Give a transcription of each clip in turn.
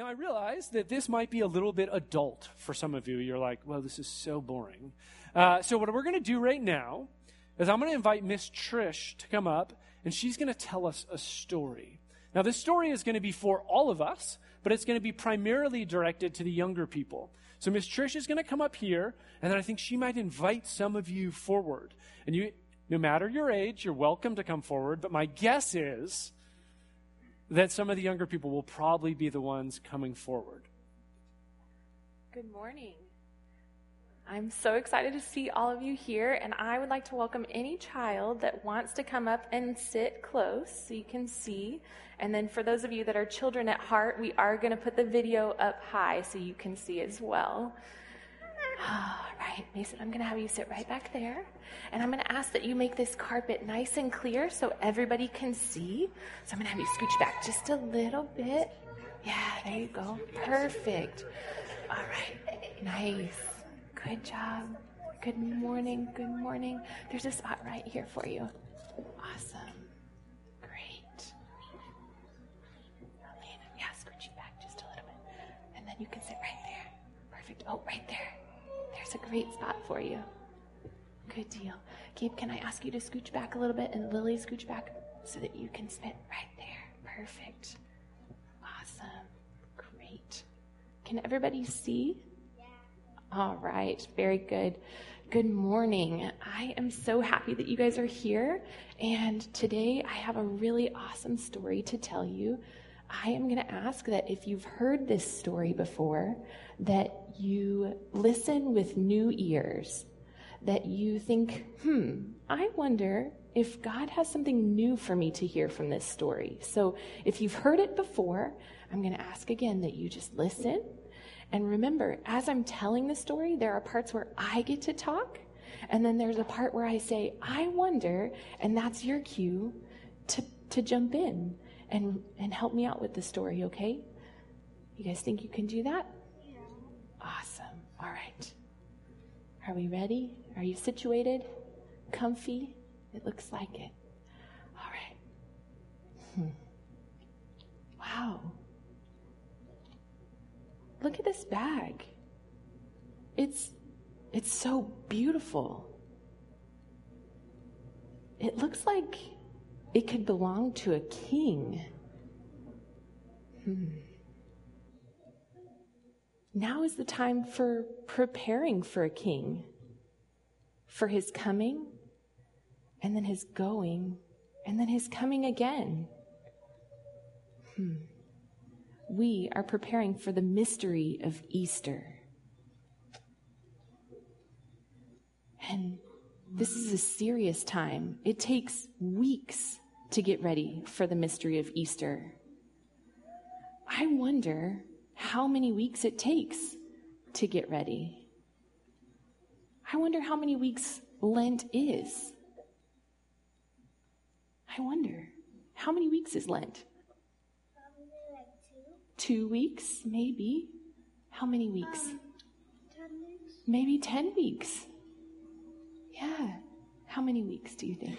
Now, I realize that this might be a little bit adult for some of you. You're like, well, this is so boring. Uh, so, what we're going to do right now is I'm going to invite Miss Trish to come up, and she's going to tell us a story. Now, this story is going to be for all of us, but it's going to be primarily directed to the younger people. So, Miss Trish is going to come up here, and then I think she might invite some of you forward. And you, no matter your age, you're welcome to come forward, but my guess is that some of the younger people will probably be the ones coming forward. Good morning. I'm so excited to see all of you here, and I would like to welcome any child that wants to come up and sit close so you can see. And then for those of you that are children at heart, we are going to put the video up high so you can see as well. All right, Mason, I'm going to have you sit right back there. And I'm going to ask that you make this carpet nice and clear so everybody can see. So I'm going to have you scooch back just a little bit. Yeah, there you go. Perfect. All right, nice. Good job. Good morning. Good morning. There's a spot right here for you. Awesome. Great. Yeah, scooch back just a little bit. And then you can sit right there. Perfect. Oh, right there. There's a great spot for you. Good deal. Gabe, can I ask you to scooch back a little bit and Lily scooch back so that you can sit right there? Perfect. Awesome. Great. Can everybody see? All right, very good. Good morning. I am so happy that you guys are here. And today I have a really awesome story to tell you. I am going to ask that if you've heard this story before, that you listen with new ears, that you think, hmm, I wonder if God has something new for me to hear from this story. So if you've heard it before, I'm going to ask again that you just listen and remember, as I'm telling the story, there are parts where I get to talk, and then there's a part where I say, I wonder, and that's your cue to, to jump in and, and help me out with the story, okay? You guys think you can do that? Yeah. Awesome. All right. Are we ready? Are you situated? Comfy? It looks like it. All right. Hmm. Wow. Look at this bag. It's it's so beautiful. It looks like it could belong to a king. Hmm. Now is the time for preparing for a king, for his coming, and then his going, and then his coming again. Hmm we are preparing for the mystery of Easter. And this is a serious time. It takes weeks to get ready for the mystery of Easter. I wonder how many weeks it takes to get ready. I wonder how many weeks Lent is. I wonder how many weeks is Lent? two weeks, maybe. How many weeks? Um, ten weeks. Maybe 10 weeks. Yeah. How many weeks do you think?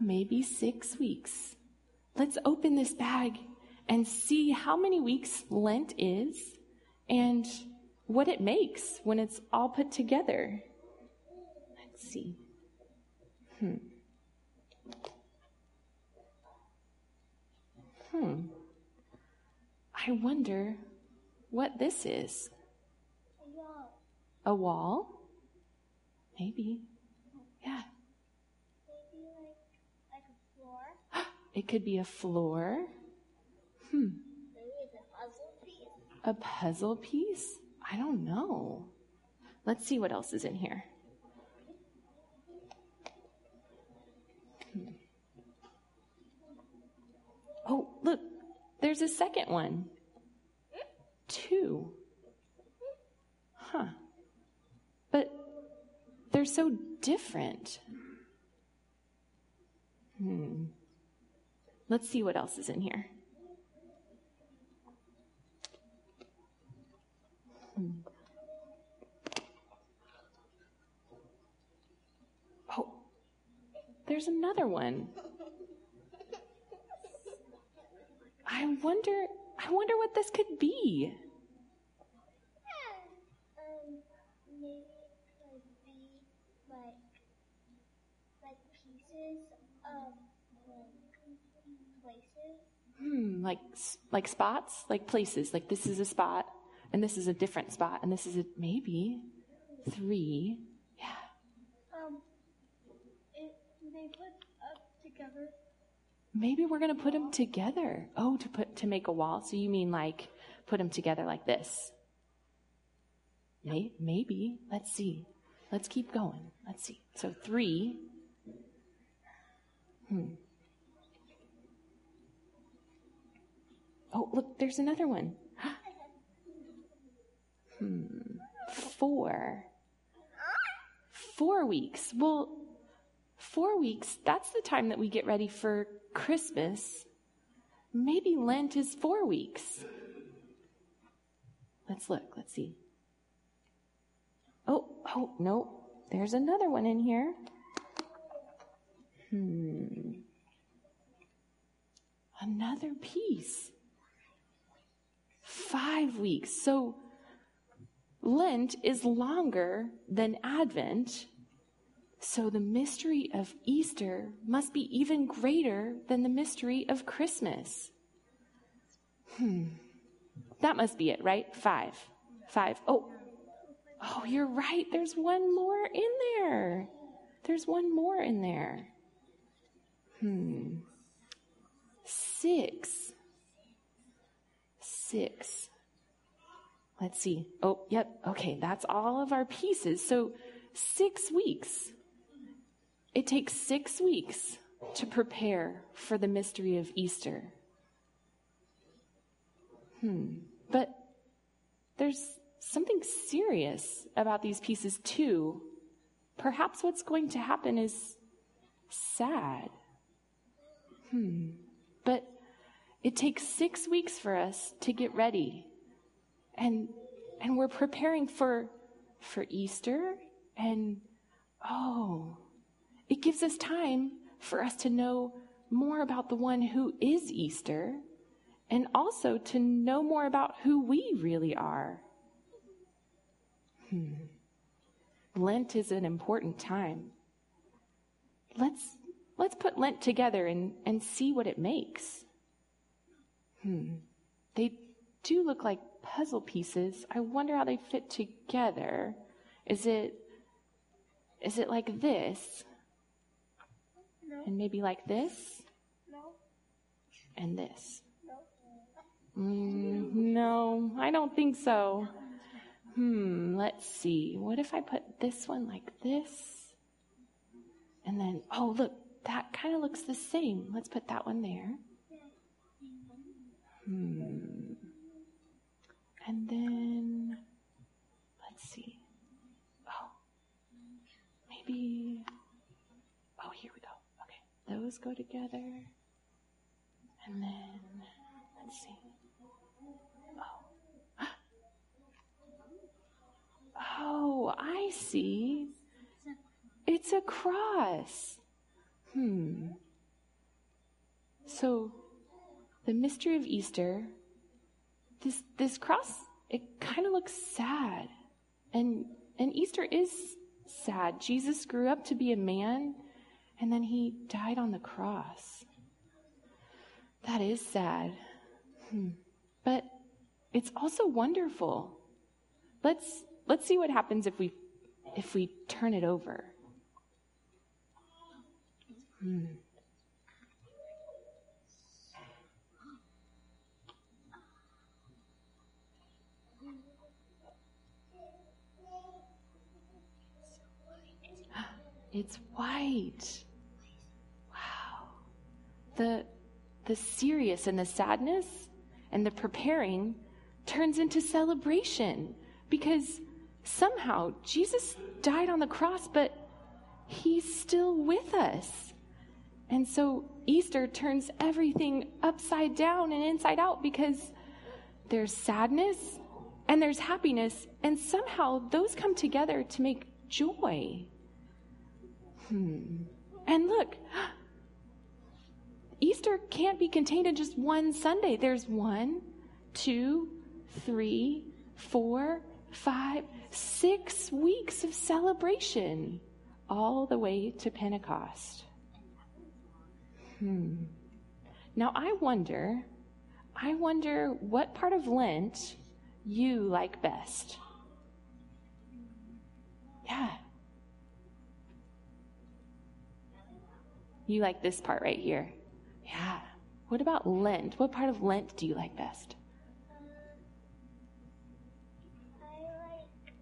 Maybe six weeks. Let's open this bag and see how many weeks Lent is and what it makes when it's all put together. Let's see. Hmm. Hmm. I wonder what this is. A wall. A wall? Maybe. Yeah. Maybe like, like a floor. It could be a floor. Hmm. A puzzle piece. A puzzle piece? I don't know. Let's see what else is in here. Hmm. Oh, look, there's a second one. Two. Huh. But they're so different. Hmm. Let's see what else is in here. Hmm. Oh, there's another one. I wonder, I wonder what this could be. Um, like like pieces of like places. Hmm, like like spots, like places. Like this is a spot, and this is a different spot, and this is a maybe three. Yeah, Um, it they put up together. maybe we're gonna put them together. Oh, to put to make a wall. So you mean like put them together like this? May, maybe. Let's see. Let's keep going. Let's see. So three. Hmm. Oh, look, there's another one. hmm. Four. Four weeks. Well, four weeks, that's the time that we get ready for Christmas. Maybe Lent is four weeks. Let's look. Let's see. Oh, oh, no. There's another one in here. Hmm. Another piece. Five weeks. So Lent is longer than Advent. So the mystery of Easter must be even greater than the mystery of Christmas. Hmm. That must be it, right? Five. Five. Oh. Oh, you're right. There's one more in there. There's one more in there. Hmm. Six. Six. Let's see. Oh, yep. Okay, that's all of our pieces. So, six weeks. It takes six weeks to prepare for the mystery of Easter. Hmm. But there's something serious about these pieces, too. Perhaps what's going to happen is sad. Hmm. But it takes six weeks for us to get ready. And and we're preparing for for Easter and oh it gives us time for us to know more about the one who is Easter and also to know more about who we really are. Hmm. Lent is an important time. Let's let's put Lent together and, and see what it makes. Hmm. They do look like puzzle pieces. I wonder how they fit together. Is it is it like this? No, And maybe like this? no, And this? no. Mm, no, I don't think so. Hmm, let's see. What if I put this one like this? And then, oh, look, that kind of looks the same. Let's put that one there. Hmm. And then, let's see. Oh, maybe. Oh, here we go. Okay, those go together. And then, let's see. Oh. Oh, I see. It's a cross. Hmm. So, the mystery of Easter, this this cross, it kind of looks sad, and and Easter is sad. Jesus grew up to be a man, and then he died on the cross. That is sad. Hmm. But it's also wonderful. Let's let's see what happens if we if we turn it over. Hmm. It's white. Wow. The the serious and the sadness and the preparing turns into celebration because somehow Jesus died on the cross, but he's still with us. And so Easter turns everything upside down and inside out because there's sadness and there's happiness, and somehow those come together to make joy. Hmm. And look, Easter can't be contained in just one Sunday. There's one, two, three, four, five, six weeks of celebration, all the way to Pentecost. Hmm. Now I wonder, I wonder what part of Lent you like best. Yeah. You like this part right here. Yeah. What about Lent? What part of Lent do you like best? I like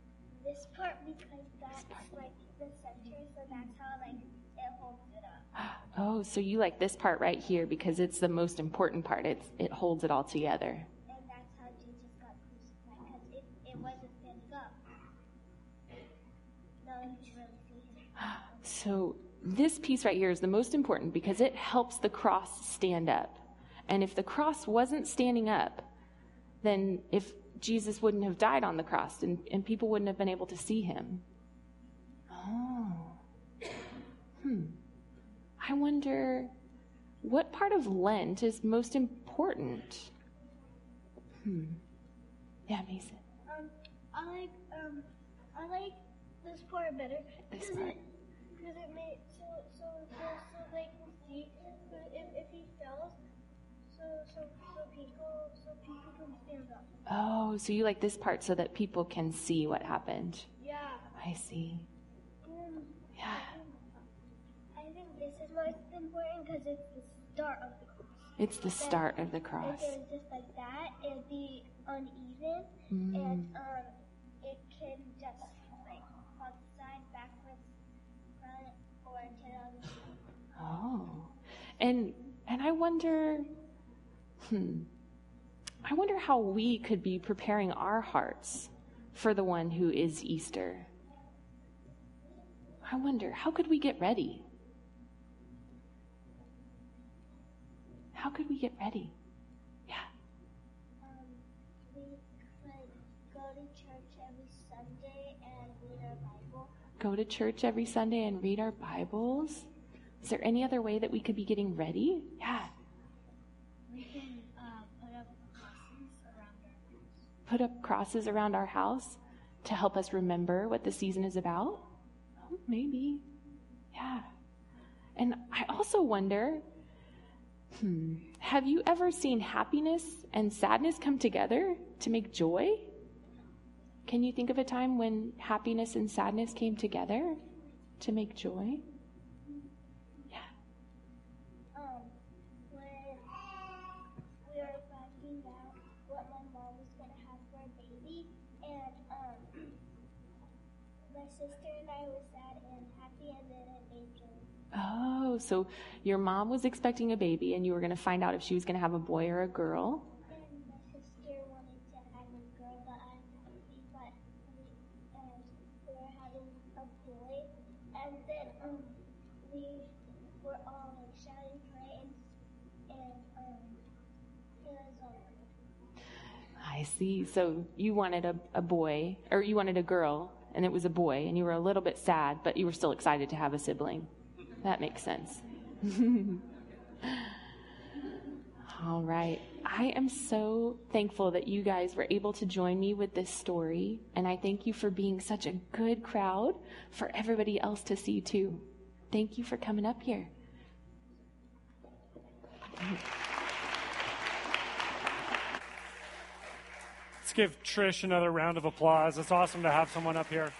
this part because that's like the center, so that's how like it holds it up. Oh, so you like this part right here because it's the most important part. It's, it holds it all together. And that's how Jesus got crucified because it, it wasn't standing up. No one could really see him. So this piece right here is the most important because it helps the cross stand up. And if the cross wasn't standing up, then if Jesus wouldn't have died on the cross and, and people wouldn't have been able to see him. Oh. Hmm. I wonder what part of Lent is most important? Hmm. Yeah, Mason. Um, I like um, I like this part better This because part. it because it made so so so they can see if if he fails, so so so people so people can stand up. Oh, so you like this part so that people can see what happened. Yeah. I see. Um, Yeah. I think this is most important because it's the start of the cross. It's the start of the If cross. it was just like that, it'd be uneven, Mm. and um, it can just And and I wonder hmm. I wonder how we could be preparing our hearts for the one who is Easter. I wonder, how could we get ready? How could we get ready? Yeah. Um, we could go to church every Sunday and read our Bible. Go to church every Sunday and read our Bibles. Is there any other way that we could be getting ready? Yeah. We can uh, put up crosses around our house. put up crosses around our house to help us remember what the season is about? Oh, maybe. Yeah. And I also wonder hmm, have you ever seen happiness and sadness come together to make joy? Can you think of a time when happiness and sadness came together to make joy? So your mom was expecting a baby and you were going to find out if she was going to have a boy or a girl. I see. So you wanted a, a boy, or you wanted a girl, and it was a boy, and you were a little bit sad, but you were still excited to have a sibling. That makes sense. All right. I am so thankful that you guys were able to join me with this story, and I thank you for being such a good crowd for everybody else to see too. Thank you for coming up here. Let's give Trish another round of applause. It's awesome to have someone up here.